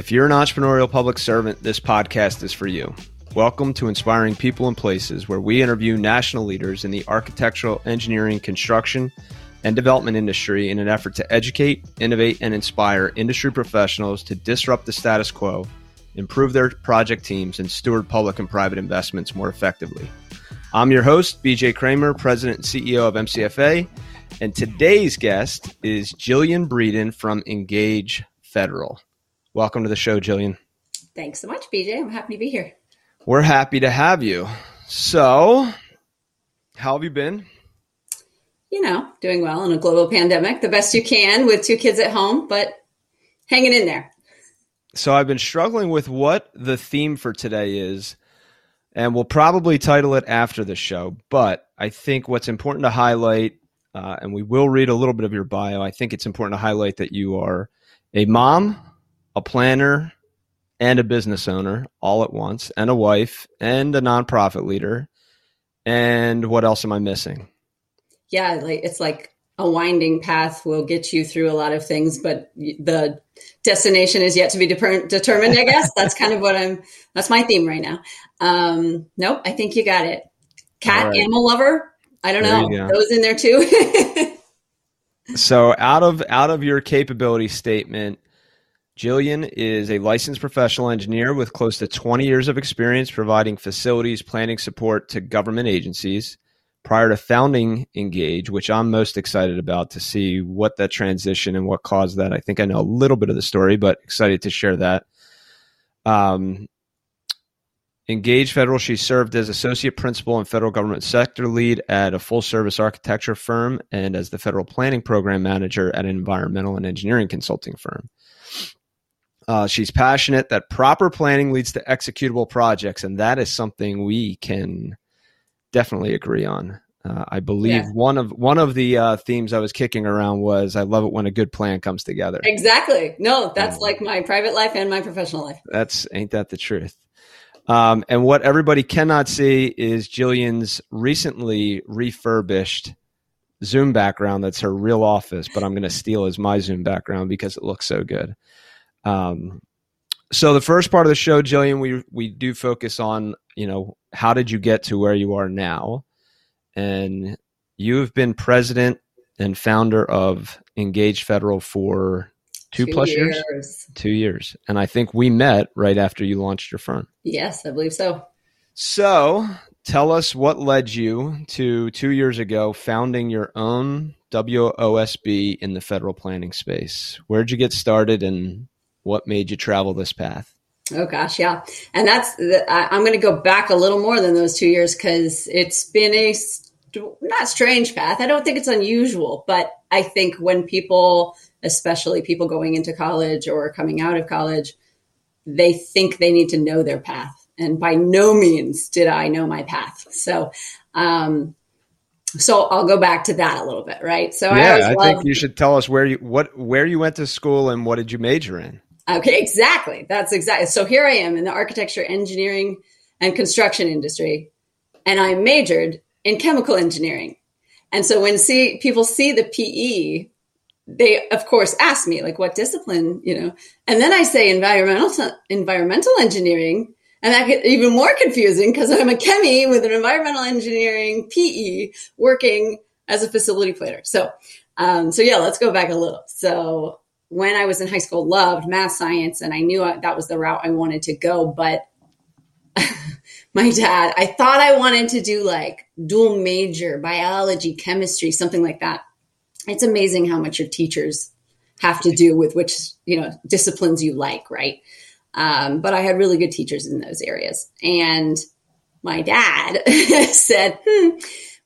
If you're an entrepreneurial public servant, this podcast is for you. Welcome to Inspiring People and Places, where we interview national leaders in the architectural, engineering, construction, and development industry in an effort to educate, innovate, and inspire industry professionals to disrupt the status quo, improve their project teams, and steward public and private investments more effectively. I'm your host, BJ Kramer, President and CEO of MCFA, and today's guest is Jillian Breeden from Engage Federal. Welcome to the show, Jillian. Thanks so much, BJ. I'm happy to be here. We're happy to have you. So, how have you been? You know, doing well in a global pandemic, the best you can with two kids at home, but hanging in there. So, I've been struggling with what the theme for today is, and we'll probably title it after the show. But I think what's important to highlight, uh, and we will read a little bit of your bio, I think it's important to highlight that you are a mom a planner and a business owner all at once, and a wife and a nonprofit leader. And what else am I missing? Yeah, like it's like a winding path will get you through a lot of things, but the destination is yet to be de- determined. I guess that's kind of what I'm. That's my theme right now. Um, nope, I think you got it. Cat right. animal lover. I don't there know those in there too. so out of out of your capability statement, Jillian is a licensed professional engineer with close to 20 years of experience providing facilities planning support to government agencies. Prior to founding Engage, which I'm most excited about to see what that transition and what caused that. I think I know a little bit of the story, but excited to share that. Um, Engage Federal, she served as associate principal and federal government sector lead at a full service architecture firm and as the federal planning program manager at an environmental and engineering consulting firm. Uh, she's passionate that proper planning leads to executable projects, and that is something we can definitely agree on. Uh, I believe yeah. one of one of the uh, themes I was kicking around was I love it when a good plan comes together. Exactly. No, that's um, like my private life and my professional life. That's ain't that the truth. Um, and what everybody cannot see is Jillian's recently refurbished Zoom background. That's her real office, but I'm going to steal as my Zoom background because it looks so good. Um, so the first part of the show, Jillian, we we do focus on you know how did you get to where you are now, and you have been president and founder of Engage Federal for two, two plus years. years. Two years, and I think we met right after you launched your firm. Yes, I believe so. So tell us what led you to two years ago founding your own WOSB in the federal planning space. Where'd you get started and what made you travel this path? Oh gosh, yeah, and that's the, I, am going to go back a little more than those two years because it's been a not strange path. I don't think it's unusual, but I think when people, especially people going into college or coming out of college, they think they need to know their path, and by no means did I know my path. So, um, so I'll go back to that a little bit, right? So yeah, I, I think you should tell us where you what where you went to school and what did you major in. Okay, exactly. That's exactly. So here I am in the architecture, engineering, and construction industry, and I majored in chemical engineering. And so when see people see the PE, they of course ask me like, "What discipline?" You know, and then I say environmental environmental engineering, and that gets even more confusing because I'm a chemie with an environmental engineering PE working as a facility planner. So, um, so yeah, let's go back a little. So when I was in high school, loved math science, and I knew that was the route I wanted to go. But my dad, I thought I wanted to do like dual major, biology, chemistry, something like that. It's amazing how much your teachers have to do with which you know disciplines you like, right? Um, but I had really good teachers in those areas, and my dad said, hmm,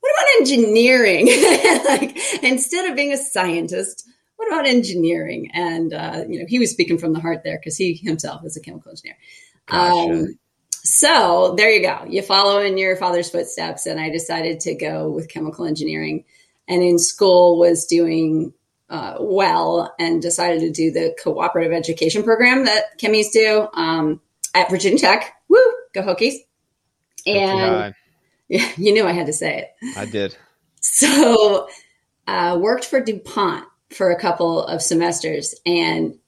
"What about engineering? like instead of being a scientist." What about engineering? And, uh, you know, he was speaking from the heart there because he himself is a chemical engineer. Gotcha. Um, so there you go. You follow in your father's footsteps. And I decided to go with chemical engineering and in school was doing uh, well and decided to do the cooperative education program that chemies do um, at Virginia Tech. Woo, go Hokies. And yeah, you knew I had to say it. I did. So uh, worked for DuPont for a couple of semesters and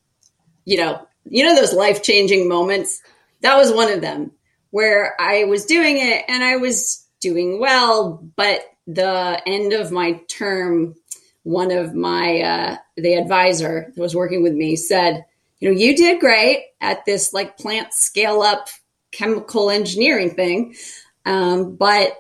you know you know, those life changing moments. That was one of them where I was doing it and I was doing well, but the end of my term, one of my, uh, the advisor that was working with me said, you know, you did great at this like plant scale up chemical engineering thing. Um, but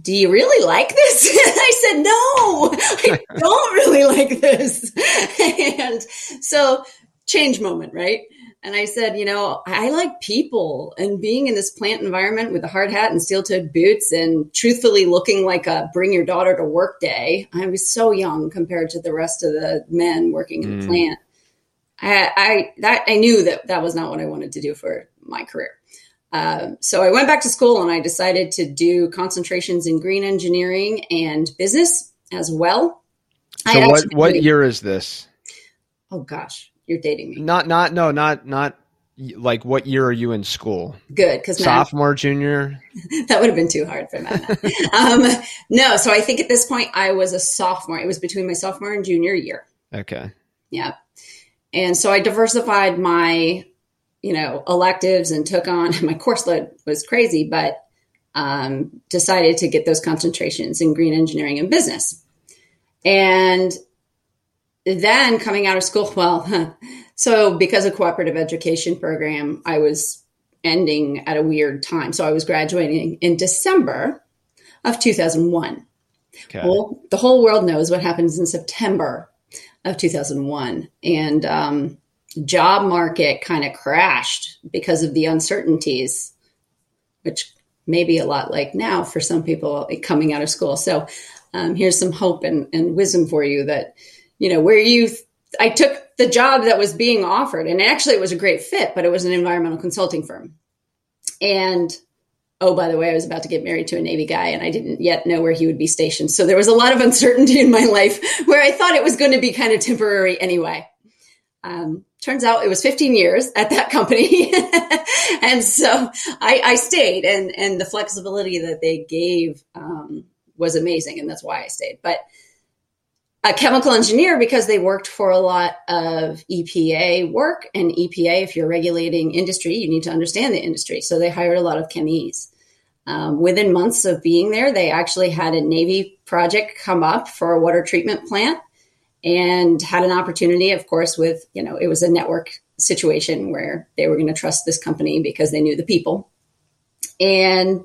do you really like this? I said, no, I don't really like this. and so change moment, right? And I said, you know, I like people and being in this plant environment with a hard hat and steel toed boots and truthfully looking like a bring your daughter to work day. I was so young compared to the rest of the men working in the mm. plant. I, I, that I knew that that was not what I wanted to do for my career. Um, so I went back to school and I decided to do concentrations in green engineering and business as well. So what what year is this? Oh gosh, you're dating me. Not not no not not like what year are you in school? Good because sophomore junior. that would have been too hard for math. um, no, so I think at this point I was a sophomore. It was between my sophomore and junior year. Okay. Yeah, and so I diversified my you know, electives and took on my course load was crazy, but um, decided to get those concentrations in green engineering and business. And then coming out of school, well, so because of cooperative education program, I was ending at a weird time. So I was graduating in December of 2001. Okay. Well, the whole world knows what happens in September of 2001. And um, job market kind of crashed because of the uncertainties, which may be a lot like now for some people coming out of school. So um, here's some hope and, and wisdom for you that, you know, where you, I took the job that was being offered and actually it was a great fit, but it was an environmental consulting firm. And oh, by the way, I was about to get married to a Navy guy and I didn't yet know where he would be stationed. So there was a lot of uncertainty in my life where I thought it was going to be kind of temporary anyway. Um, turns out it was 15 years at that company. and so I, I, stayed and, and the flexibility that they gave um, was amazing. And that's why I stayed. But a chemical engineer, because they worked for a lot of EPA work and EPA, if you're regulating industry, you need to understand the industry. So they hired a lot of chemies. Um, within months of being there, they actually had a Navy project come up for a water treatment plant and had an opportunity, of course, with, you know, it was a network situation where they were going to trust this company because they knew the people. And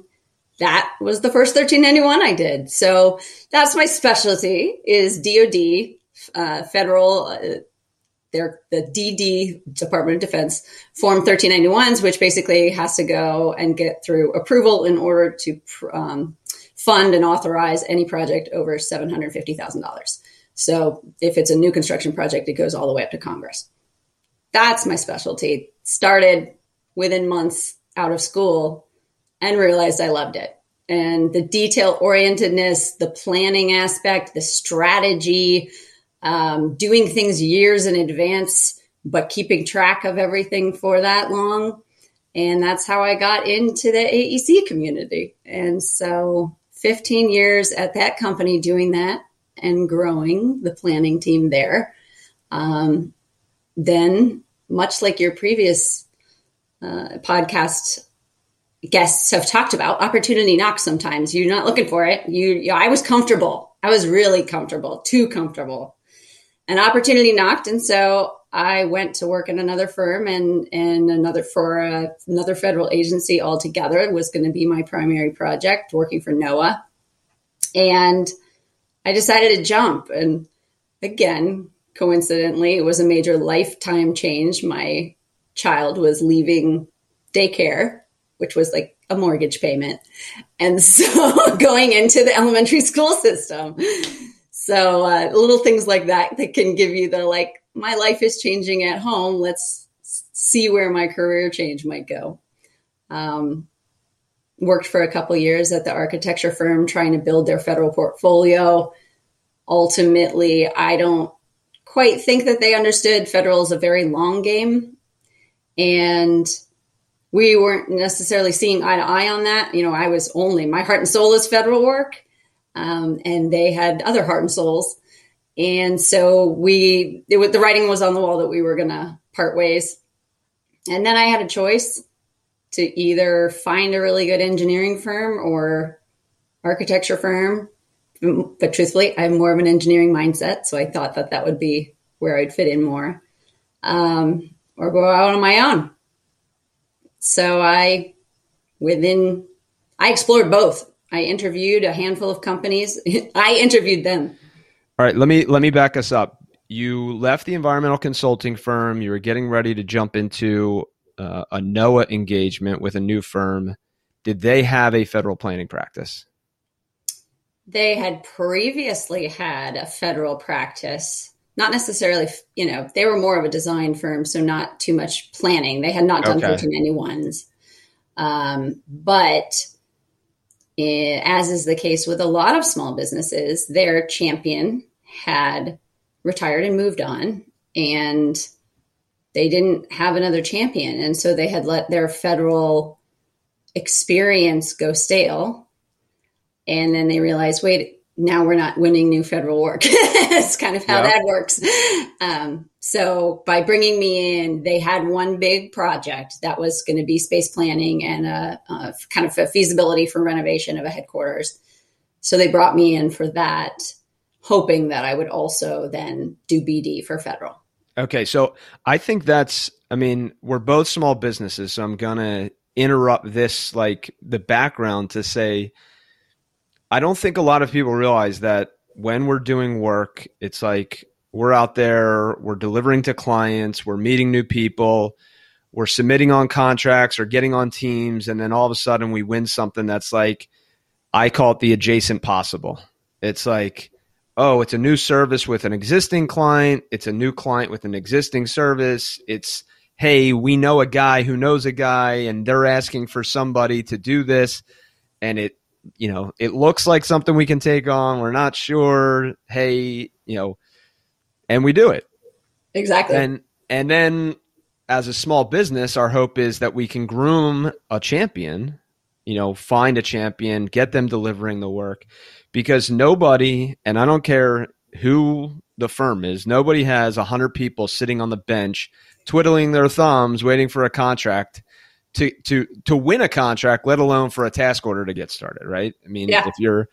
that was the first 1391 I did. So that's my specialty is DOD, uh, federal, uh, the DD Department of Defense form 1391s, which basically has to go and get through approval in order to um, fund and authorize any project over $750,000. So if it's a new construction project, it goes all the way up to Congress. That's my specialty. Started within months out of school and realized I loved it. And the detail orientedness, the planning aspect, the strategy, um, doing things years in advance, but keeping track of everything for that long. And that's how I got into the AEC community. And so 15 years at that company doing that and growing the planning team there. Um, then, much like your previous uh, podcast guests have talked about, opportunity knocks sometimes. You're not looking for it. You, you I was comfortable. I was really comfortable, too comfortable. An opportunity knocked, and so I went to work in another firm and and another for a, another federal agency altogether. It was going to be my primary project, working for NOAA, and I decided to jump. And again, coincidentally, it was a major lifetime change. My child was leaving daycare, which was like a mortgage payment. And so going into the elementary school system. So uh, little things like that that can give you the like, my life is changing at home. Let's see where my career change might go. Um, worked for a couple years at the architecture firm trying to build their federal portfolio. Ultimately, I don't quite think that they understood federal is a very long game. And we weren't necessarily seeing eye to eye on that. You know, I was only, my heart and soul is federal work. Um, and they had other heart and souls. And so we, it, the writing was on the wall that we were going to part ways. and then I had a choice to either find a really good engineering firm or architecture firm. But truthfully, I have more of an engineering mindset, so I thought that that would be where I'd fit in more, um, or go out on my own. So I, within, I explored both. I interviewed a handful of companies. I interviewed them. All right, let me let me back us up. You left the environmental consulting firm. You were getting ready to jump into uh, a NOAA engagement with a new firm. Did they have a federal planning practice? They had previously had a federal practice, not necessarily, you know, they were more of a design firm, so not too much planning. They had not done okay. 1391s. Um, but it, as is the case with a lot of small businesses, their champion had retired and moved on. And they didn't have another champion. And so they had let their federal experience go stale. And then they realized, wait, now we're not winning new federal work. It's kind of how that works. Um, so by bringing me in, they had one big project that was going to be space planning and a, a kind of a feasibility for renovation of a headquarters. So they brought me in for that, hoping that I would also then do BD for federal. Okay, so I think that's I mean, we're both small businesses, so I'm going to interrupt this like the background to say I don't think a lot of people realize that when we're doing work, it's like we're out there, we're delivering to clients, we're meeting new people, we're submitting on contracts or getting on teams, and then all of a sudden we win something that's like I call it the adjacent possible. It's like oh, it's a new service with an existing client, it's a new client with an existing service, it's hey, we know a guy who knows a guy and they're asking for somebody to do this and it you know, it looks like something we can take on, we're not sure, hey, you know, and we do it. Exactly. And and then as a small business, our hope is that we can groom a champion, you know, find a champion, get them delivering the work because nobody, and I don't care who the firm is, nobody has 100 people sitting on the bench twiddling their thumbs waiting for a contract to to to win a contract let alone for a task order to get started right i mean yeah. if you're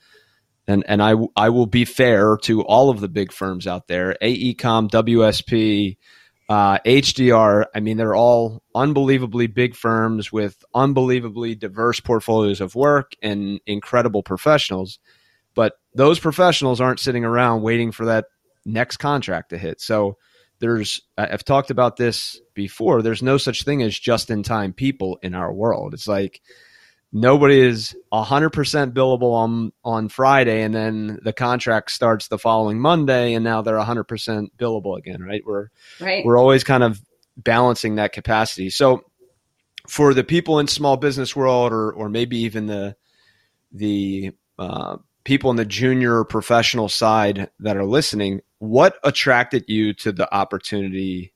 and and I I will be fair to all of the big firms out there AECOM WSP uh, HDR I mean they're all unbelievably big firms with unbelievably diverse portfolios of work and incredible professionals but those professionals aren't sitting around waiting for that next contract to hit. So there's I've talked about this before. There's no such thing as just in time people in our world. It's like nobody is 100% billable on on Friday and then the contract starts the following Monday and now they're 100% billable again, right? We're right. we're always kind of balancing that capacity. So for the people in small business world or or maybe even the the uh, people in the junior professional side that are listening, what attracted you to the opportunity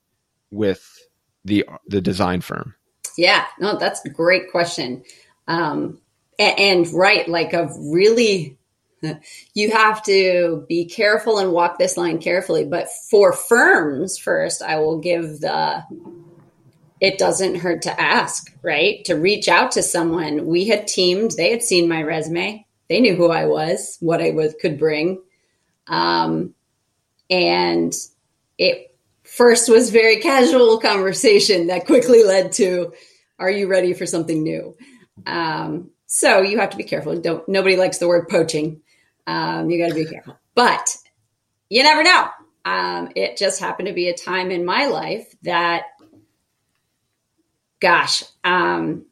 with the the design firm? Yeah, no, that's a great question. Um, and, and right, like a really, you have to be careful and walk this line carefully. But for firms, first, I will give the it doesn't hurt to ask, right? To reach out to someone. We had teamed, they had seen my resume they knew who I was, what I was could bring. Um, and it first was very casual conversation that quickly led to, "Are you ready for something new?" Um, so you have to be careful. Don't nobody likes the word poaching. Um, you got to be careful, but you never know. Um, it just happened to be a time in my life that, gosh, um,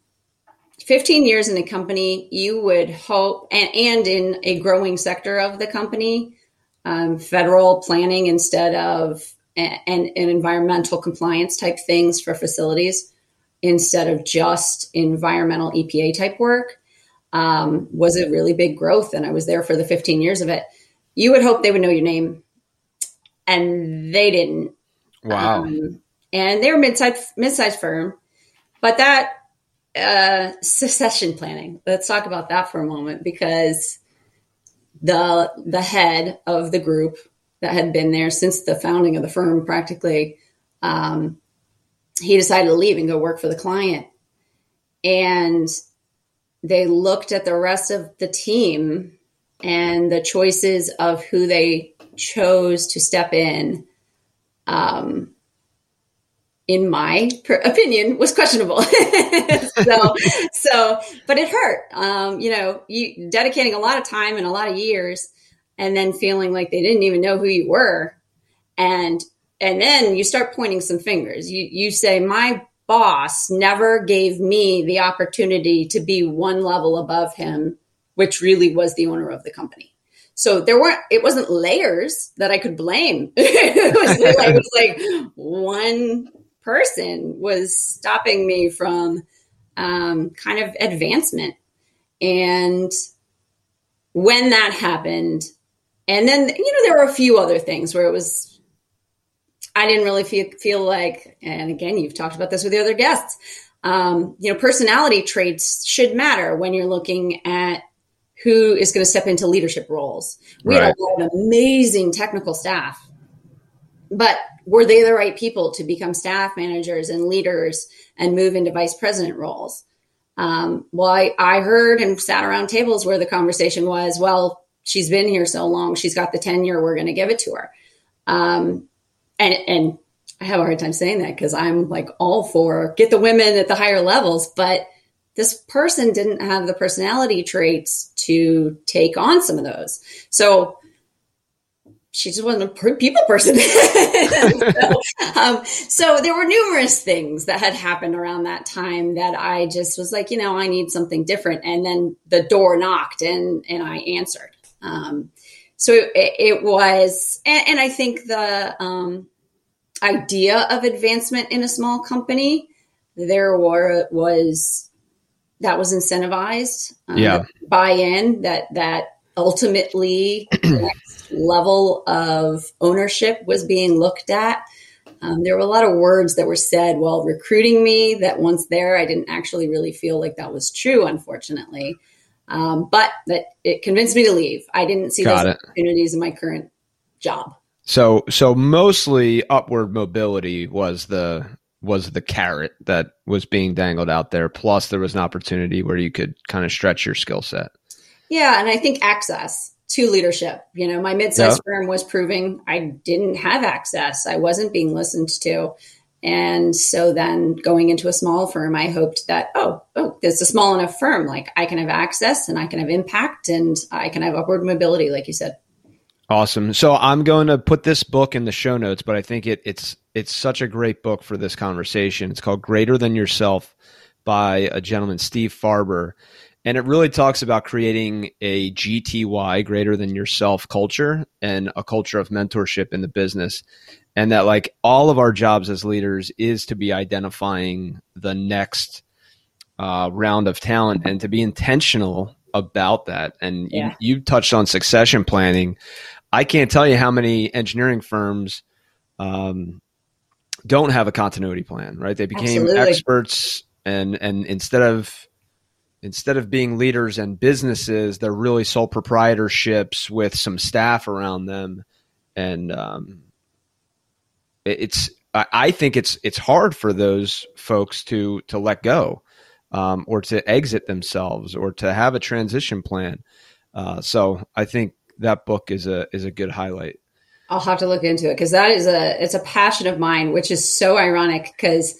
15 years in a company, you would hope, and, and in a growing sector of the company, um, federal planning instead of and, and environmental compliance type things for facilities instead of just environmental EPA type work um, was a really big growth. And I was there for the 15 years of it. You would hope they would know your name, and they didn't. Wow. Um, and they were mid-sized, mid-sized firm, but that uh, succession planning. Let's talk about that for a moment because the the head of the group that had been there since the founding of the firm practically um, he decided to leave and go work for the client. And they looked at the rest of the team and the choices of who they chose to step in. Um, in my opinion, was questionable. so, so, but it hurt. Um, you know, you dedicating a lot of time and a lot of years, and then feeling like they didn't even know who you were, and and then you start pointing some fingers. You you say my boss never gave me the opportunity to be one level above him, which really was the owner of the company. So there weren't, it wasn't layers that I could blame. it, was like, it was like one person was stopping me from um, kind of advancement. And when that happened, and then, you know, there were a few other things where it was I didn't really feel, feel like, and again, you've talked about this with the other guests, um, you know, personality traits should matter when you're looking at who is going to step into leadership roles. We right. had a lot of amazing technical staff, but were they the right people to become staff managers and leaders and move into vice president roles? Um, well, I, I heard and sat around tables where the conversation was, well, she's been here so long, she's got the tenure, we're going to give it to her. Um, and and I have a hard time saying that because I'm like all for get the women at the higher levels, but this person didn't have the personality traits to take on some of those. So she just wasn't a people person. so, um, so, there were numerous things that had happened around that time that I just was like, you know, I need something different. And then the door knocked and, and I answered. Um, so it, it was, and, and, I think the um, idea of advancement in a small company, there were was that was incentivized. Um, yeah, buy-in that that ultimately level of ownership was being looked at. Um, there were a lot of words that were said while recruiting me that once there, I didn't actually really feel like that was true, unfortunately. Um, but that it convinced me to leave. I didn't see Got those it. opportunities in my current job. So so mostly upward mobility was the was the carrot that was being dangled out there. Plus there was an opportunity where you could kind of stretch your skill set. Yeah, and I think access to leadership. You know, my mid-sized yep. firm was proving I didn't have access. I wasn't being listened to. And so then going into a small firm, I hoped that, oh, oh, it's a small enough firm. Like I can have access and I can have impact and I can have upward mobility, like you said. Awesome. So I'm going to put this book in the show notes, but I think it, it's it's such a great book for this conversation. It's called Greater Than Yourself by a gentleman, Steve Farber. And it really talks about creating a GTY, greater than yourself culture, and a culture of mentorship in the business and that like all of our jobs as leaders is to be identifying the next uh, round of talent and to be intentional about that. And yeah. you, you touched on succession planning. I can't tell you how many engineering firms um, don't have a continuity plan. Right? They became Absolutely. experts, and and instead of instead of being leaders and businesses, they're really sole proprietorships with some staff around them, and um, it's I think it's it's hard for those folks to to let go um, or to exit themselves or to have a transition plan. Uh, so I think that book is a is a good highlight. I'll have to look into it because that is a it's a passion of mine, which is so ironic because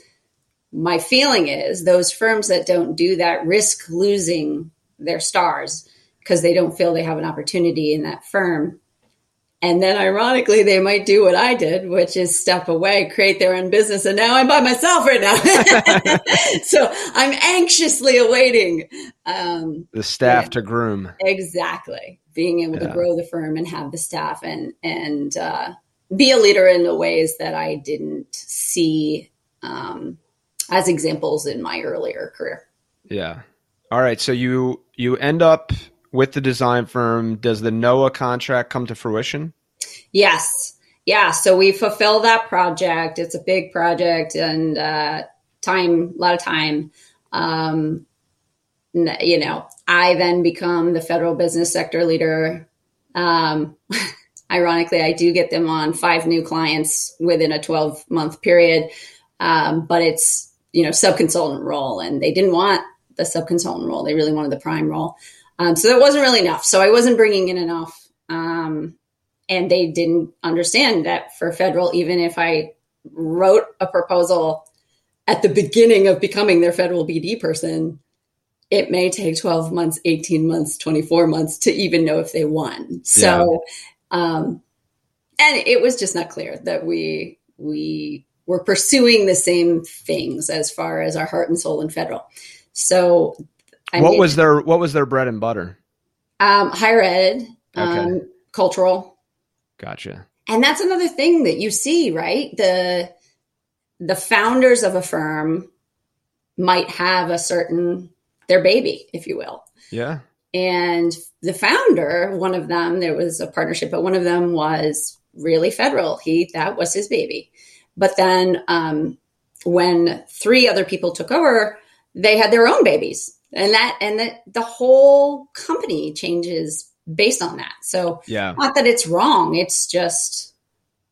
my feeling is those firms that don't do that risk losing their stars because they don't feel they have an opportunity in that firm and then ironically, they might do what I did, which is step away, create their own business. And now I'm by myself right now. so I'm anxiously awaiting um, the staff yeah, to groom. Exactly. Being able yeah. to grow the firm and have the staff and, and, uh, be a leader in the ways that I didn't see, um, as examples in my earlier career. Yeah. All right. So you, you end up with the design firm. Does the NOAA contract come to fruition? Yes. Yeah. So we fulfill that project. It's a big project and uh, time, a lot of time. Um, you know, I then become the federal business sector leader. Um, ironically, I do get them on five new clients within a 12 month period. um, but it's you know sub-consultant role, and they didn't want the sub-consultant role; they really wanted the prime role. Um, so that wasn't really enough. So I wasn't bringing in enough, um, and they didn't understand that for federal, even if I wrote a proposal at the beginning of becoming their federal BD person, it may take 12 months, 18 months, 24 months to even know if they won. So, yeah. um, and it was just not clear that we, we were pursuing the same things as far as our heart and soul and federal. So, I what was their, what was their bread and butter? Um, higher ed, um, cultural. Gotcha. And that's another thing that you see, right? The, the founders of a firm might have a certain their baby, if you will. Yeah. And the founder, one of them, there was a partnership, but one of them was really federal. He that was his baby. But then um, when three other people took over, they had their own babies, and that and that the whole company changes based on that. So yeah, not that it's wrong. It's just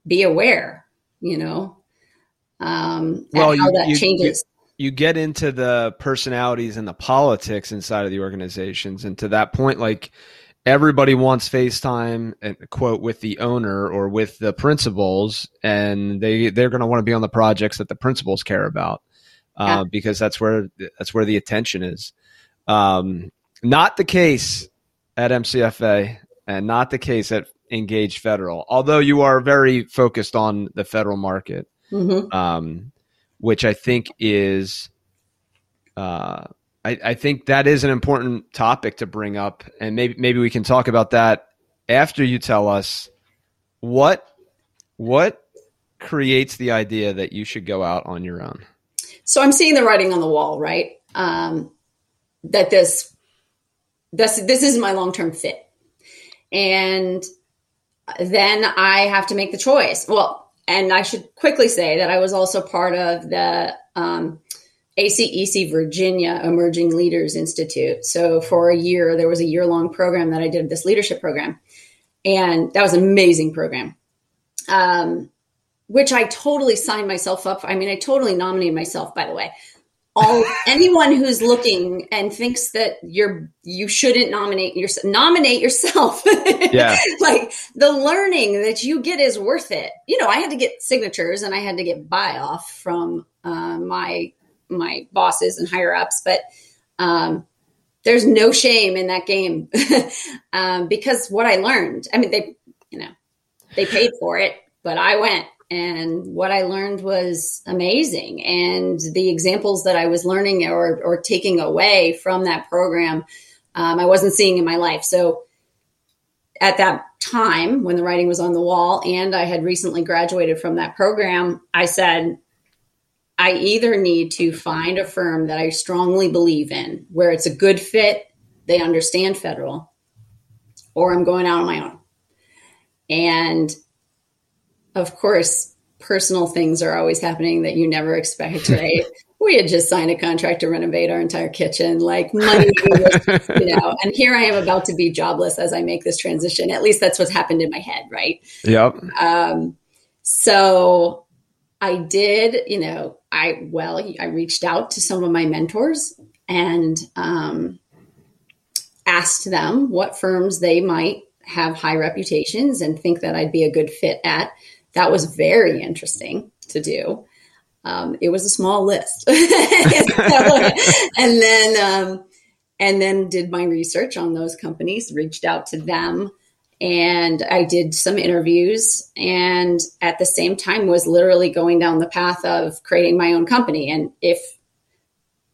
be aware, you know, um, well, how you, that you, changes you get into the personalities and the politics inside of the organizations and to that point like everybody wants facetime and quote with the owner or with the principals and they they're going to want to be on the projects that the principals care about uh, yeah. because that's where that's where the attention is um, not the case at mcfa and not the case at Engage federal although you are very focused on the federal market mm-hmm. um, which I think is, uh, I, I think that is an important topic to bring up, and maybe maybe we can talk about that after you tell us what what creates the idea that you should go out on your own. So I'm seeing the writing on the wall, right? Um, that this this this is my long term fit, and then I have to make the choice. Well, and I should quickly say that I was also part of the um, ACEC Virginia Emerging Leaders Institute. So for a year, there was a year long program that I did, this leadership program. And that was an amazing program, um, which I totally signed myself up. For. I mean, I totally nominated myself, by the way all anyone who's looking and thinks that you're you shouldn't nominate your nominate yourself. yeah, like the learning that you get is worth it. You know, I had to get signatures and I had to get buy off from uh, my my bosses and higher ups, but um, there's no shame in that game um, because what I learned. I mean, they you know they paid for it, but I went and what I learned was amazing. And the examples that I was learning or, or taking away from that program, um, I wasn't seeing in my life. So at that time, when the writing was on the wall, and I had recently graduated from that program, I said, I either need to find a firm that I strongly believe in, where it's a good fit, they understand federal, or I'm going out on my own. And of course, personal things are always happening that you never expect, right? we had just signed a contract to renovate our entire kitchen, like money, was, you know, and here I am about to be jobless as I make this transition. At least that's what's happened in my head, right? Yep. Um, so I did, you know, I, well, I reached out to some of my mentors and um, asked them what firms they might have high reputations and think that I'd be a good fit at that was very interesting to do. Um, it was a small list, so, and then um, and then did my research on those companies, reached out to them, and I did some interviews, and at the same time was literally going down the path of creating my own company. And if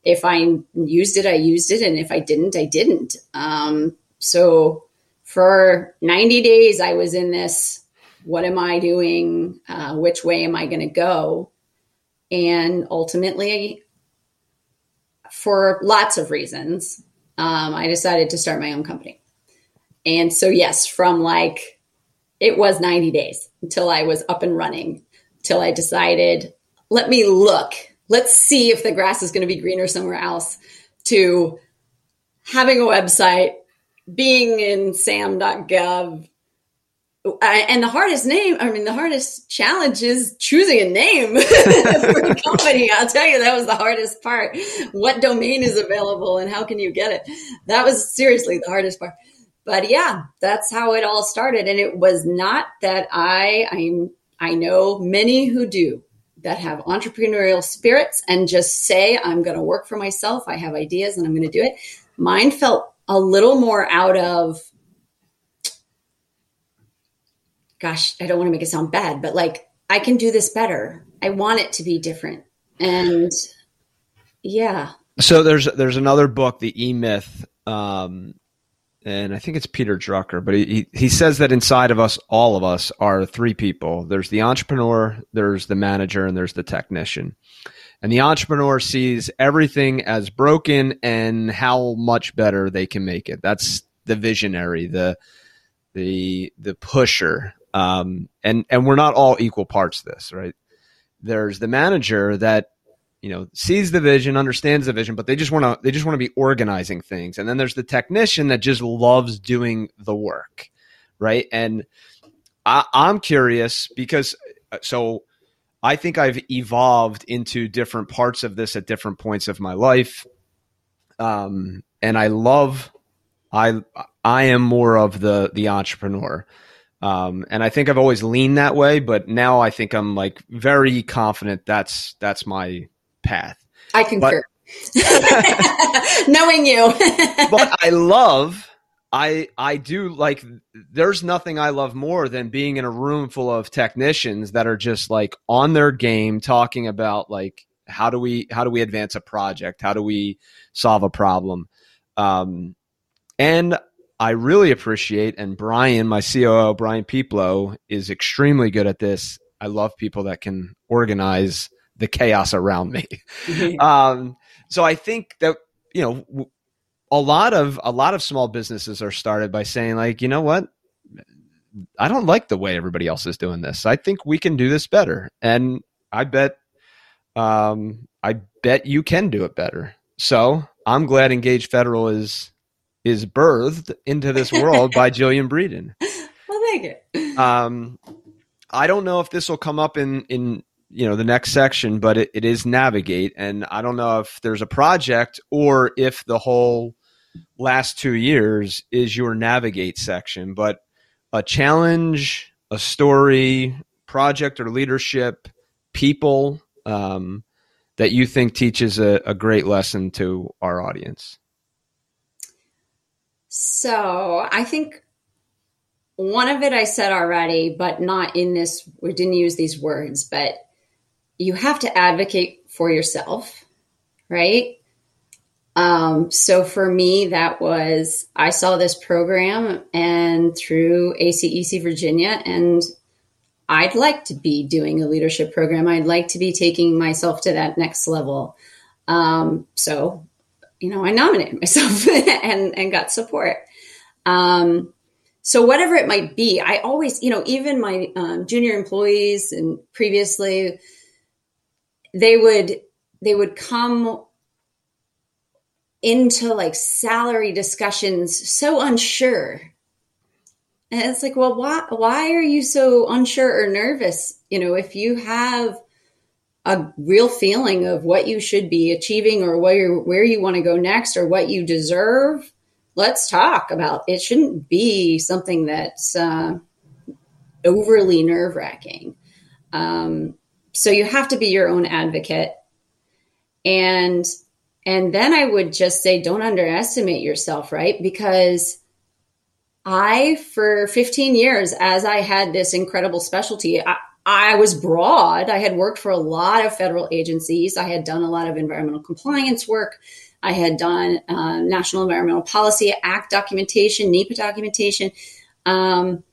if I used it, I used it, and if I didn't, I didn't. Um, so for 90 days, I was in this what am I doing? Uh, which way am I going to go? And ultimately, for lots of reasons, um, I decided to start my own company. And so, yes, from like it was 90 days until I was up and running, till I decided, let me look, let's see if the grass is going to be greener somewhere else, to having a website, being in sam.gov, and the hardest name, I mean, the hardest challenge is choosing a name for a company. I'll tell you, that was the hardest part. What domain is available and how can you get it? That was seriously the hardest part. But yeah, that's how it all started. And it was not that I, I'm, I know many who do that have entrepreneurial spirits and just say, I'm going to work for myself. I have ideas and I'm going to do it. Mine felt a little more out of gosh, I don't want to make it sound bad, but like I can do this better. I want it to be different. And yeah. So there's there's another book, The E Myth, um, and I think it's Peter Drucker, but he he says that inside of us, all of us, are three people. There's the entrepreneur, there's the manager, and there's the technician. And the entrepreneur sees everything as broken and how much better they can make it. That's the visionary, the the the pusher. Um, and and we're not all equal parts of this, right? There's the manager that you know sees the vision, understands the vision, but they just want to they just want to be organizing things. And then there's the technician that just loves doing the work, right? And I, I'm curious because uh, so I think I've evolved into different parts of this at different points of my life. Um, and I love, I, I am more of the, the entrepreneur. Um, and I think I've always leaned that way, but now I think I'm like very confident that's that's my path. I concur. Knowing you. but I love I I do like there's nothing I love more than being in a room full of technicians that are just like on their game talking about like how do we how do we advance a project? How do we solve a problem? Um, and I really appreciate, and Brian, my COO, Brian Pieplo, is extremely good at this. I love people that can organize the chaos around me. um, so I think that you know a lot of a lot of small businesses are started by saying like, you know what, I don't like the way everybody else is doing this. I think we can do this better, and I bet, um, I bet you can do it better. So I'm glad Engage Federal is is birthed into this world by Jillian Breeden. Well, thank you. Um, I don't know if this will come up in in you know the next section, but it, it is navigate, and I don't know if there's a project or if the whole last two years is your navigate section, but a challenge, a story, project or leadership, people um, that you think teaches a, a great lesson to our audience. So I think one of it I said already, but not in this, we didn't use these words, but you have to advocate for yourself, right? Um, so for me, that was, I saw this program and through ACEC Virginia, and I'd like to be doing a leadership program. I'd like to be taking myself to that next level. Um, so you know, I nominated myself and, and got support. Um, so whatever it might be, I always, you know, even my um, junior employees and previously, they would they would come into like salary discussions so unsure. And it's like, well, why why are you so unsure or nervous? You know, if you have a real feeling of what you should be achieving or where where you want to go next or what you deserve, let's talk about. It shouldn't be something that's uh, overly nerve wracking. Um, so you have to be your own advocate, and and then I would just say, don't underestimate yourself, right? Because I, for 15 years, as I had this incredible specialty, I, I was broad. I had worked for a lot of federal agencies. I had done a lot of environmental compliance work. I had done uh, National Environmental Policy Act documentation, NEPA documentation. Um,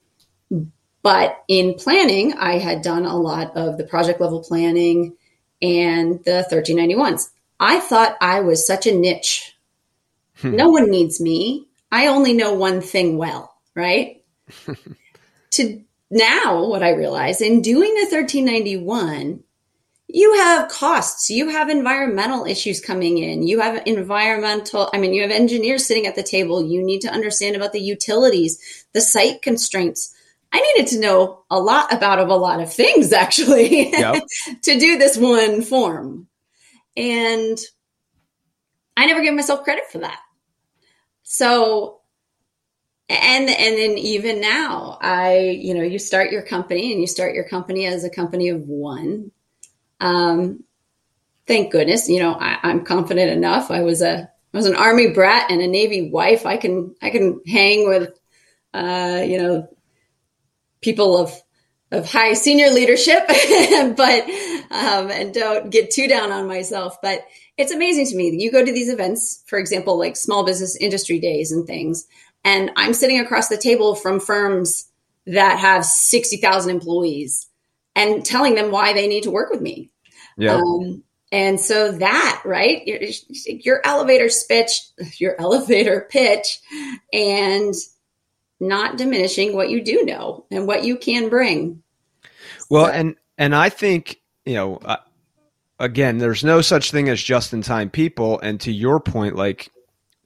but in planning, I had done a lot of the project level planning and the 1391s. I thought I was such a niche. Hmm. No one needs me. I only know one thing well, right? to now what I realize in doing the 1391, you have costs, you have environmental issues coming in, you have environmental, I mean, you have engineers sitting at the table. You need to understand about the utilities, the site constraints. I needed to know a lot about of a lot of things actually yep. to do this one form. And I never gave myself credit for that. So and and then even now i you know you start your company and you start your company as a company of one um thank goodness you know I, i'm confident enough i was a I was an army brat and a navy wife i can i can hang with uh you know people of of high senior leadership but um and don't get too down on myself but it's amazing to me you go to these events for example like small business industry days and things and I'm sitting across the table from firms that have 60,000 employees and telling them why they need to work with me. Yeah. Um, and so that, right, your, your elevator pitch, your elevator pitch, and not diminishing what you do know and what you can bring. Well, so. and and I think you know, uh, again, there's no such thing as just in time people. And to your point, like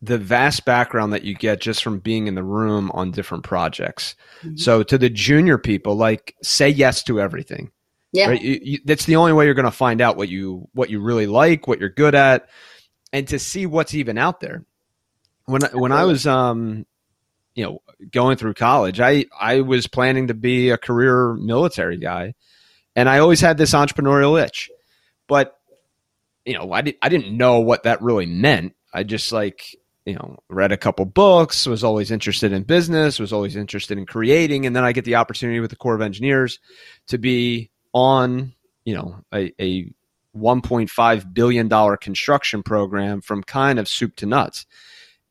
the vast background that you get just from being in the room on different projects. Mm-hmm. So to the junior people, like say yes to everything. Yeah, right? you, you, that's the only way you're going to find out what you what you really like, what you're good at, and to see what's even out there. When when I was um, you know, going through college, I I was planning to be a career military guy, and I always had this entrepreneurial itch, but you know, I did, I didn't know what that really meant. I just like you know, read a couple books, was always interested in business, was always interested in creating. And then I get the opportunity with the Corps of Engineers to be on, you know, a, a $1.5 billion construction program from kind of soup to nuts.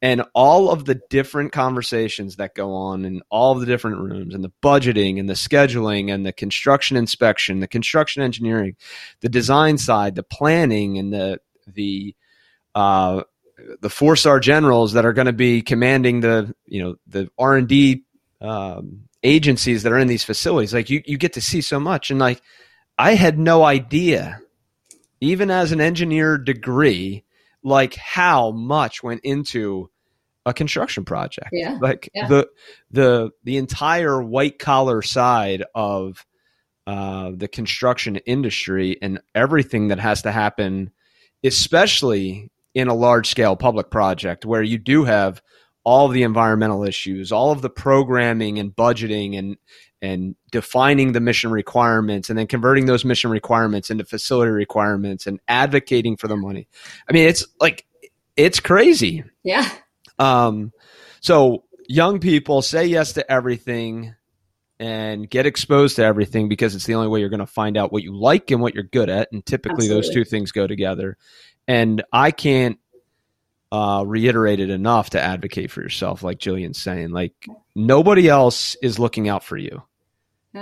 And all of the different conversations that go on in all the different rooms and the budgeting and the scheduling and the construction inspection, the construction engineering, the design side, the planning and the, the, uh, the four star generals that are going to be commanding the you know the R and D um, agencies that are in these facilities. Like you, you get to see so much, and like I had no idea, even as an engineer degree, like how much went into a construction project. Yeah. Like yeah. the the the entire white collar side of uh, the construction industry and everything that has to happen, especially in a large scale public project where you do have all the environmental issues, all of the programming and budgeting and and defining the mission requirements and then converting those mission requirements into facility requirements and advocating for the money. I mean, it's like it's crazy. Yeah. Um so young people say yes to everything and get exposed to everything because it's the only way you're going to find out what you like and what you're good at and typically Absolutely. those two things go together and I can't uh, reiterate it enough to advocate for yourself, like Jillian's saying. Like nobody else is looking out for you.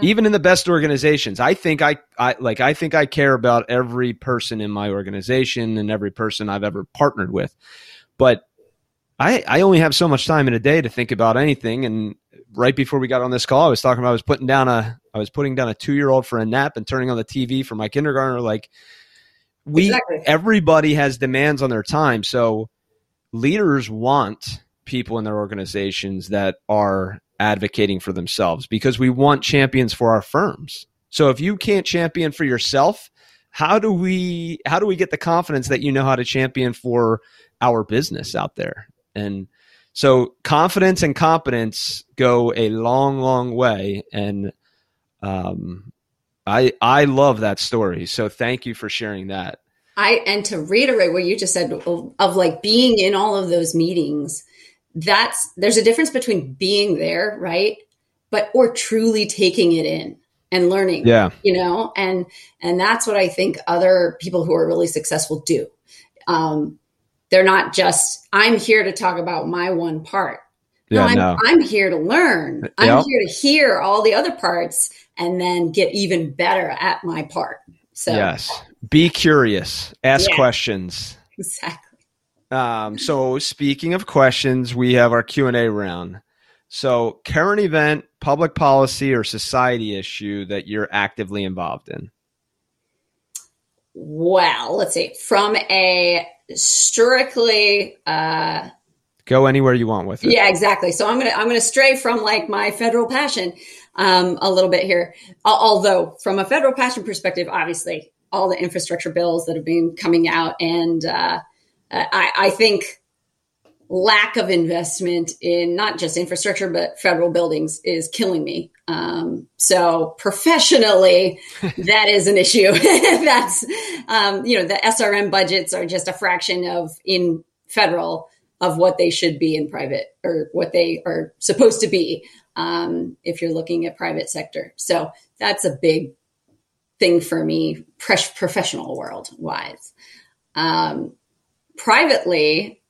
Even in the best organizations, I think I, I like I think I care about every person in my organization and every person I've ever partnered with. But I, I only have so much time in a day to think about anything. And right before we got on this call, I was talking about I was putting down a I was putting down a two year old for a nap and turning on the TV for my kindergartner. Like we exactly. everybody has demands on their time so leaders want people in their organizations that are advocating for themselves because we want champions for our firms so if you can't champion for yourself how do we how do we get the confidence that you know how to champion for our business out there and so confidence and competence go a long long way and um, I I love that story. So thank you for sharing that. I and to reiterate what you just said of, of, like being in all of those meetings, that's there's a difference between being there, right? But or truly taking it in and learning. Yeah. You know, and and that's what I think other people who are really successful do. Um, they're not just I'm here to talk about my one part. No, yeah, I'm, no. I'm here to learn. I'm here to hear all the other parts and then get even better at my part. So yes, be curious, ask yeah, questions. Exactly. Um, so speaking of questions, we have our Q and A round. So current event, public policy, or society issue that you're actively involved in. Well, let's see. From a strictly uh, go anywhere you want with it. Yeah, exactly. So I'm gonna I'm gonna stray from like my federal passion. um, a little bit here. Although, from a federal passion perspective, obviously, all the infrastructure bills that have been coming out, and uh, I, I think lack of investment in not just infrastructure but federal buildings is killing me. Um, so professionally, that is an issue. That's um, you know the SRM budgets are just a fraction of in federal of what they should be in private or what they are supposed to be um, if you're looking at private sector. So that's a big thing for me, professional world wise. Um, privately,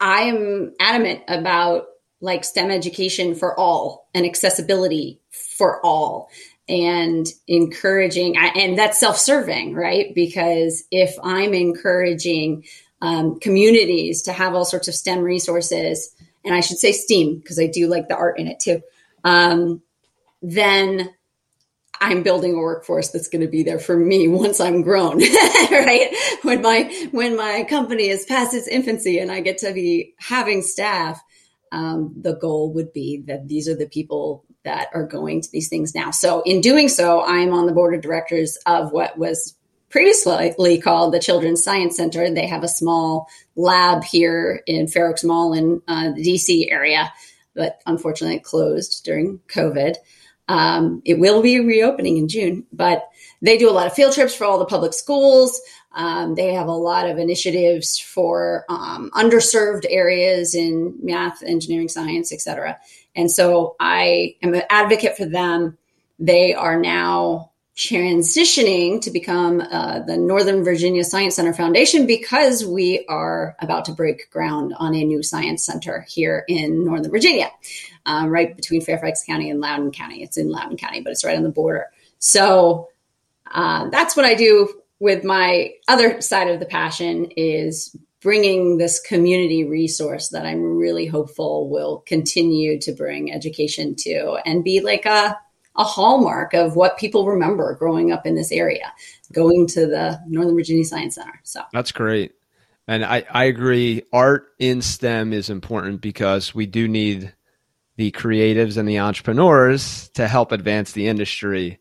I am adamant about like STEM education for all and accessibility for all and encouraging, and that's self serving, right? Because if I'm encouraging um, communities to have all sorts of STEM resources, and I should say STEAM because I do like the art in it too, um, then I'm building a workforce that's going to be there for me once I'm grown, right? When my when my company is past its infancy and I get to be having staff, um, the goal would be that these are the people that are going to these things now. So in doing so, I'm on the board of directors of what was previously called the Children's Science Center. They have a small lab here in Fair Oaks Mall in uh, the DC area, but unfortunately it closed during COVID. Um, it will be reopening in June, but they do a lot of field trips for all the public schools. Um, they have a lot of initiatives for um, underserved areas in math, engineering, science, etc. And so I am an advocate for them. They are now transitioning to become uh, the Northern Virginia Science Center Foundation because we are about to break ground on a new science center here in Northern Virginia, um, right between Fairfax County and Loudoun County. It's in Loudoun County, but it's right on the border. So uh, that's what I do with my other side of the passion is bringing this community resource that I'm really hopeful will continue to bring education to and be like a a hallmark of what people remember growing up in this area, going to the Northern Virginia Science Center. So that's great. And I, I agree. Art in STEM is important because we do need the creatives and the entrepreneurs to help advance the industry.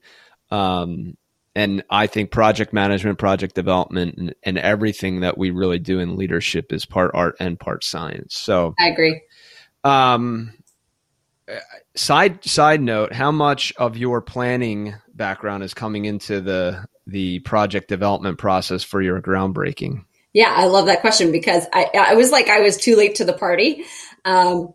Um, and I think project management, project development, and, and, everything that we really do in leadership is part art and part science. So I agree. Um, side side note how much of your planning background is coming into the the project development process for your groundbreaking yeah i love that question because i i was like i was too late to the party um,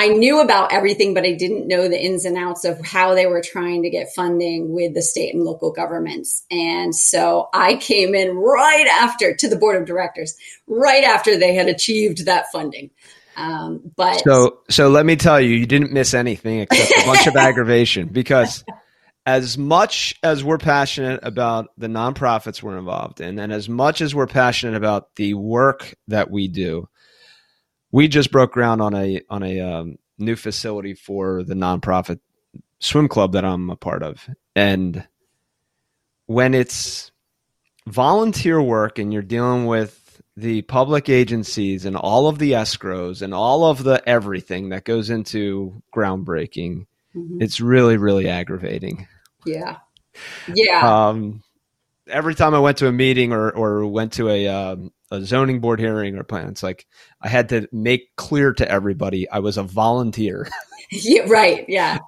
i knew about everything but i didn't know the ins and outs of how they were trying to get funding with the state and local governments. And so i came in right after to the board of directors right after they had achieved that funding. Um, but so so let me tell you, you didn't miss anything except a bunch of aggravation because as much as we're passionate about the nonprofits we're involved in, and as much as we're passionate about the work that we do, we just broke ground on a on a um, new facility for the nonprofit swim club that I'm a part of, and when it's volunteer work and you're dealing with the public agencies and all of the escrows and all of the everything that goes into groundbreaking, mm-hmm. it's really, really aggravating. Yeah. Yeah. Um, every time I went to a meeting or, or went to a, um, a zoning board hearing or plan, it's like I had to make clear to everybody I was a volunteer. yeah, right. Yeah.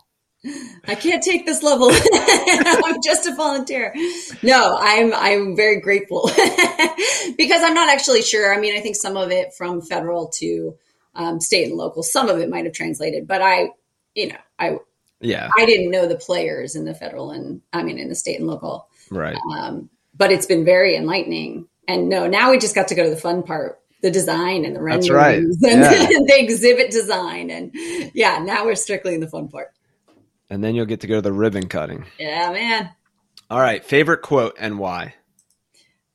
I can't take this level. I'm just a volunteer. No, I'm I'm very grateful because I'm not actually sure. I mean, I think some of it from federal to um, state and local, some of it might have translated, but I, you know, I yeah, I didn't know the players in the federal and I mean in the state and local, right? Um, but it's been very enlightening. And no, now we just got to go to the fun part the design and the renderings right. and yeah. the exhibit design. And yeah, now we're strictly in the fun part and then you'll get to go to the ribbon cutting. Yeah, man. All right, favorite quote and why?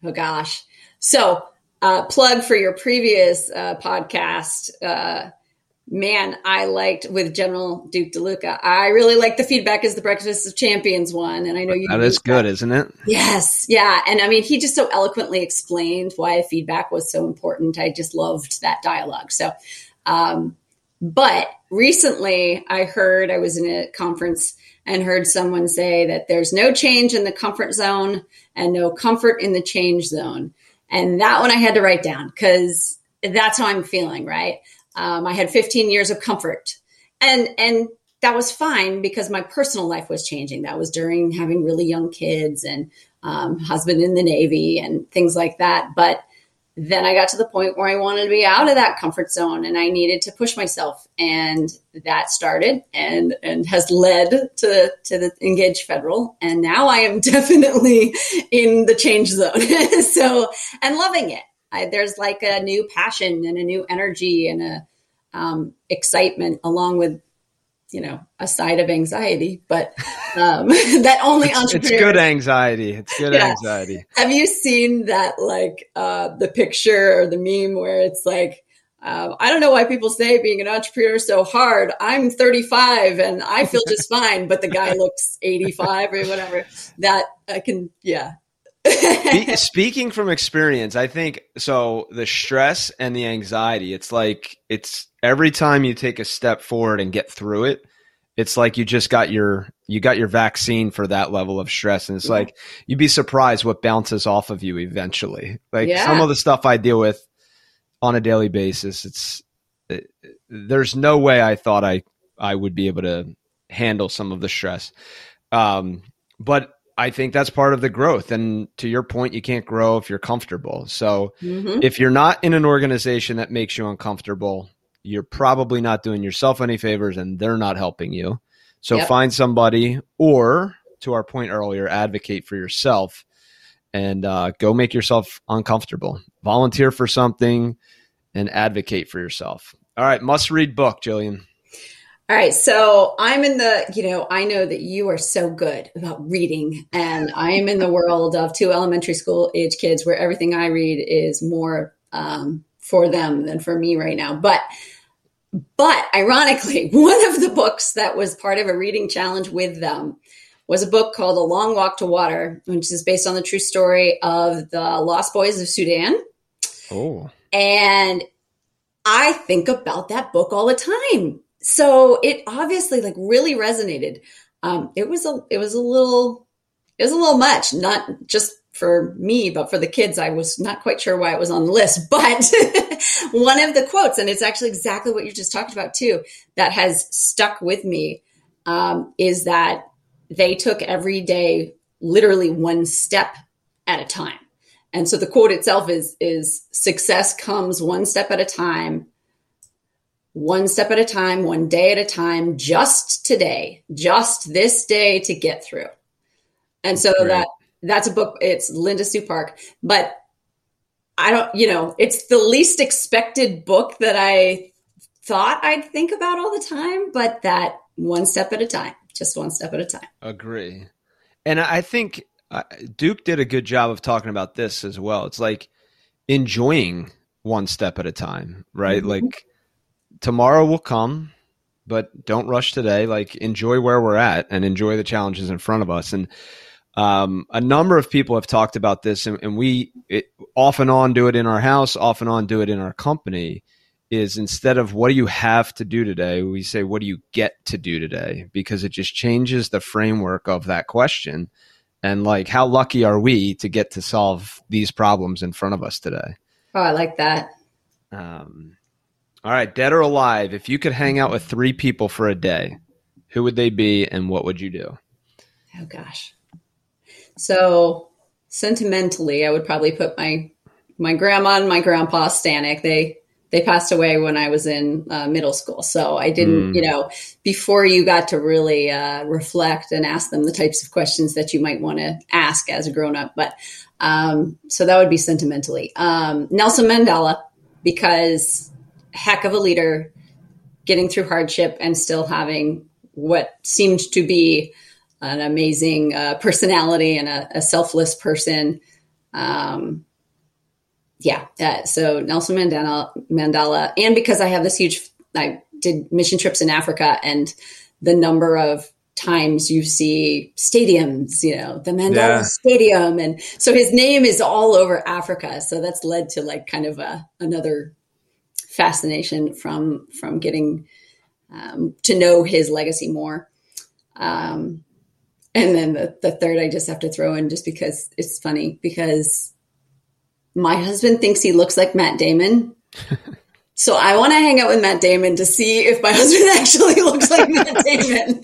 Oh gosh. So, uh, plug for your previous uh, podcast. Uh, man, I liked with General Duke DeLuca. I really like the feedback as the Breakfast of Champions one, and I know you. That is good, isn't it? Yes, yeah, and I mean, he just so eloquently explained why feedback was so important. I just loved that dialogue. So, um, but recently I heard I was in a conference and heard someone say that there's no change in the comfort zone and no comfort in the change zone. And that one I had to write down because that's how I'm feeling, right? Um, I had 15 years of comfort and, and that was fine because my personal life was changing. That was during having really young kids and um, husband in the Navy and things like that. But then I got to the point where I wanted to be out of that comfort zone and I needed to push myself. And that started and, and has led to, to the Engage Federal. And now I am definitely in the change zone. so, and loving it. I, there's like a new passion and a new energy and a um, excitement along with you know a side of anxiety but um, that only it's, entrepreneurs it's good anxiety it's good yeah. anxiety have you seen that like uh, the picture or the meme where it's like uh, I don't know why people say being an entrepreneur is so hard. I'm 35 and I feel just fine, but the guy looks 85 or whatever. That I can, yeah. Speaking from experience, I think so. The stress and the anxiety, it's like it's every time you take a step forward and get through it, it's like you just got your you got your vaccine for that level of stress and it's yeah. like you'd be surprised what bounces off of you eventually like yeah. some of the stuff i deal with on a daily basis it's it, there's no way i thought i i would be able to handle some of the stress um, but i think that's part of the growth and to your point you can't grow if you're comfortable so mm-hmm. if you're not in an organization that makes you uncomfortable you're probably not doing yourself any favors and they're not helping you. So yep. find somebody or to our point earlier, advocate for yourself and uh, go make yourself uncomfortable. Volunteer for something and advocate for yourself. All right, must read book, Jillian. All right, so I'm in the, you know, I know that you are so good about reading, and I am in the world of two elementary school age kids where everything I read is more um, for them than for me right now. But but ironically, one of the books that was part of a reading challenge with them was a book called A Long Walk to Water, which is based on the true story of the Lost Boys of Sudan. Oh. And I think about that book all the time. So it obviously like really resonated. Um, it was a it was a little it was a little much, not just for me, but for the kids, I was not quite sure why it was on the list. But one of the quotes, and it's actually exactly what you just talked about too, that has stuck with me um, is that they took every day literally one step at a time. And so the quote itself is is success comes one step at a time, one step at a time, one day at a time, just today, just this day to get through. And so that that's a book. It's Linda Sue Park, but I don't, you know, it's the least expected book that I thought I'd think about all the time, but that one step at a time, just one step at a time. Agree. And I think uh, Duke did a good job of talking about this as well. It's like enjoying one step at a time, right? Mm-hmm. Like tomorrow will come, but don't rush today. Like enjoy where we're at and enjoy the challenges in front of us. And um, a number of people have talked about this, and, and we it, off and on do it in our house, off and on do it in our company. Is instead of what do you have to do today, we say what do you get to do today because it just changes the framework of that question. And like, how lucky are we to get to solve these problems in front of us today? Oh, I like that. Um, all right, dead or alive, if you could hang out with three people for a day, who would they be and what would you do? Oh, gosh. So sentimentally, I would probably put my my grandma and my grandpa Stanek. They they passed away when I was in uh, middle school, so I didn't, mm. you know, before you got to really uh, reflect and ask them the types of questions that you might want to ask as a grown up. But um, so that would be sentimentally um, Nelson Mandela because heck of a leader, getting through hardship and still having what seemed to be an amazing uh, personality and a, a, selfless person. Um, yeah, uh, so Nelson Mandela, Mandela, and because I have this huge, I did mission trips in Africa, and the number of times you see stadiums, you know, the Mandela yeah. Stadium, and so his name is all over Africa. So that's led to like kind of a another fascination from from getting um, to know his legacy more. Um, and then the, the third, I just have to throw in just because it's funny because my husband thinks he looks like Matt Damon. So I want to hang out with Matt Damon to see if my husband actually looks like Matt Damon.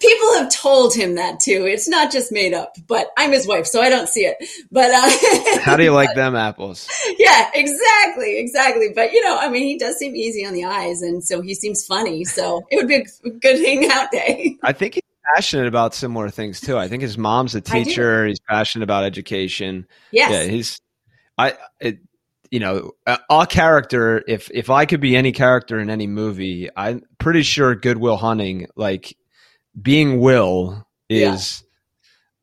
People have told him that too. It's not just made up, but I'm his wife, so I don't see it. But uh, how do you like them apples? Yeah, exactly, exactly. But you know, I mean, he does seem easy on the eyes, and so he seems funny. So it would be a good hangout day. I think he's passionate about similar things too. I think his mom's a teacher. He's passionate about education. Yes. Yeah, he's. I it, you know, a, character. If if I could be any character in any movie, I'm pretty sure Good Will Hunting, like being Will, is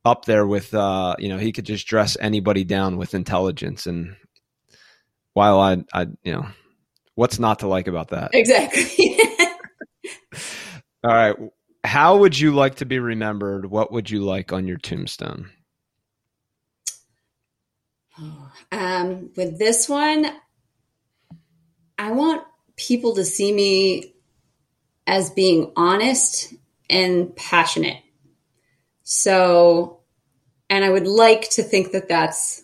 yeah. up there with. uh You know, he could just dress anybody down with intelligence, and while I, I, you know, what's not to like about that? Exactly. All right. How would you like to be remembered? What would you like on your tombstone? Um, with this one, I want people to see me as being honest and passionate. So, and I would like to think that that's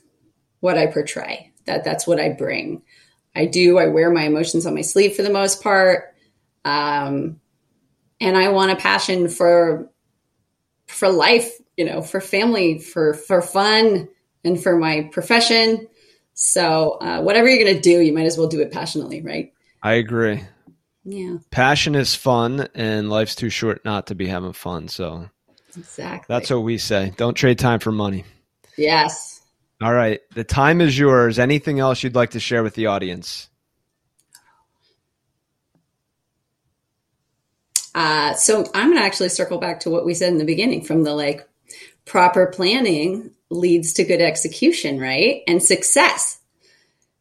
what I portray, that that's what I bring. I do, I wear my emotions on my sleeve for the most part. Um, and I want a passion for, for life, you know, for family, for, for fun and for my profession. So, uh, whatever you're going to do, you might as well do it passionately, right? I agree. Yeah. Passion is fun, and life's too short not to be having fun. So, exactly. That's what we say. Don't trade time for money. Yes. All right. The time is yours. Anything else you'd like to share with the audience? Uh, so I'm going to actually circle back to what we said in the beginning from the like proper planning leads to good execution, right? And success.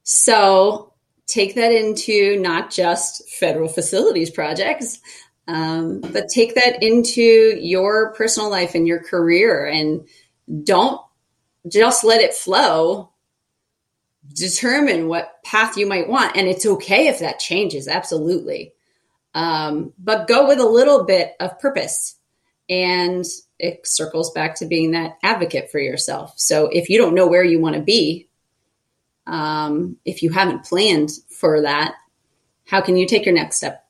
So take that into not just federal facilities projects, um, but take that into your personal life and your career and don't just let it flow. Determine what path you might want. And it's okay if that changes, absolutely. Um, but go with a little bit of purpose and it circles back to being that advocate for yourself. So if you don't know where you want to be, um, if you haven't planned for that, how can you take your next step?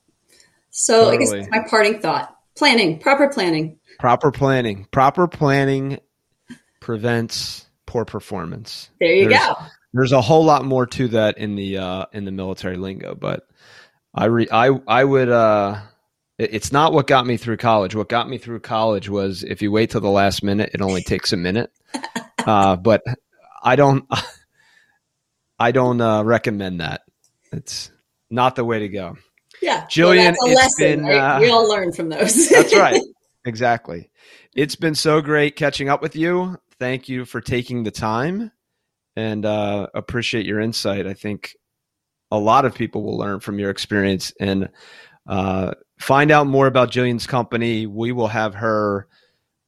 So totally. I guess that's my parting thought. Planning, proper planning. Proper planning. Proper planning prevents poor performance. There you there's, go. There's a whole lot more to that in the uh, in the military lingo, but I re- I I would uh it's not what got me through college. What got me through college was if you wait till the last minute, it only takes a minute. Uh, but I don't, I don't uh, recommend that. It's not the way to go. Yeah, Jillian, well, it's lesson, been, right? uh, we all learn from those. that's right. Exactly. It's been so great catching up with you. Thank you for taking the time and uh, appreciate your insight. I think a lot of people will learn from your experience and uh, find out more about Jillian's company. We will have her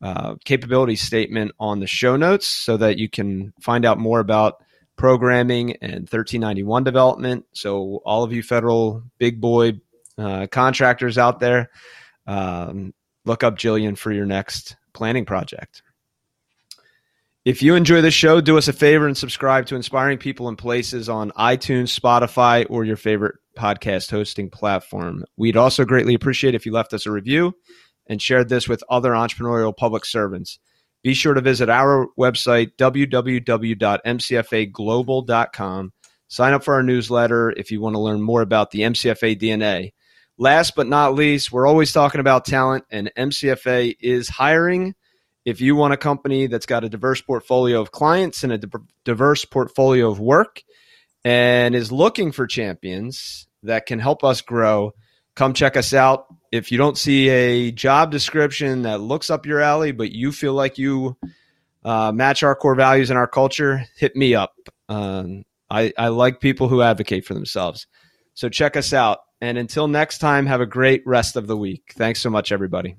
uh, capability statement on the show notes so that you can find out more about programming and 1391 development. So, all of you federal big boy uh, contractors out there, um, look up Jillian for your next planning project. If you enjoy the show, do us a favor and subscribe to Inspiring People and Places on iTunes, Spotify, or your favorite podcast hosting platform. We'd also greatly appreciate if you left us a review and shared this with other entrepreneurial public servants. Be sure to visit our website, www.mcfaglobal.com. Sign up for our newsletter if you want to learn more about the MCFA DNA. Last but not least, we're always talking about talent, and MCFA is hiring if you want a company that's got a diverse portfolio of clients and a diverse portfolio of work and is looking for champions that can help us grow, come check us out. If you don't see a job description that looks up your alley, but you feel like you uh, match our core values and our culture, hit me up. Um, I, I like people who advocate for themselves. So check us out. And until next time, have a great rest of the week. Thanks so much, everybody.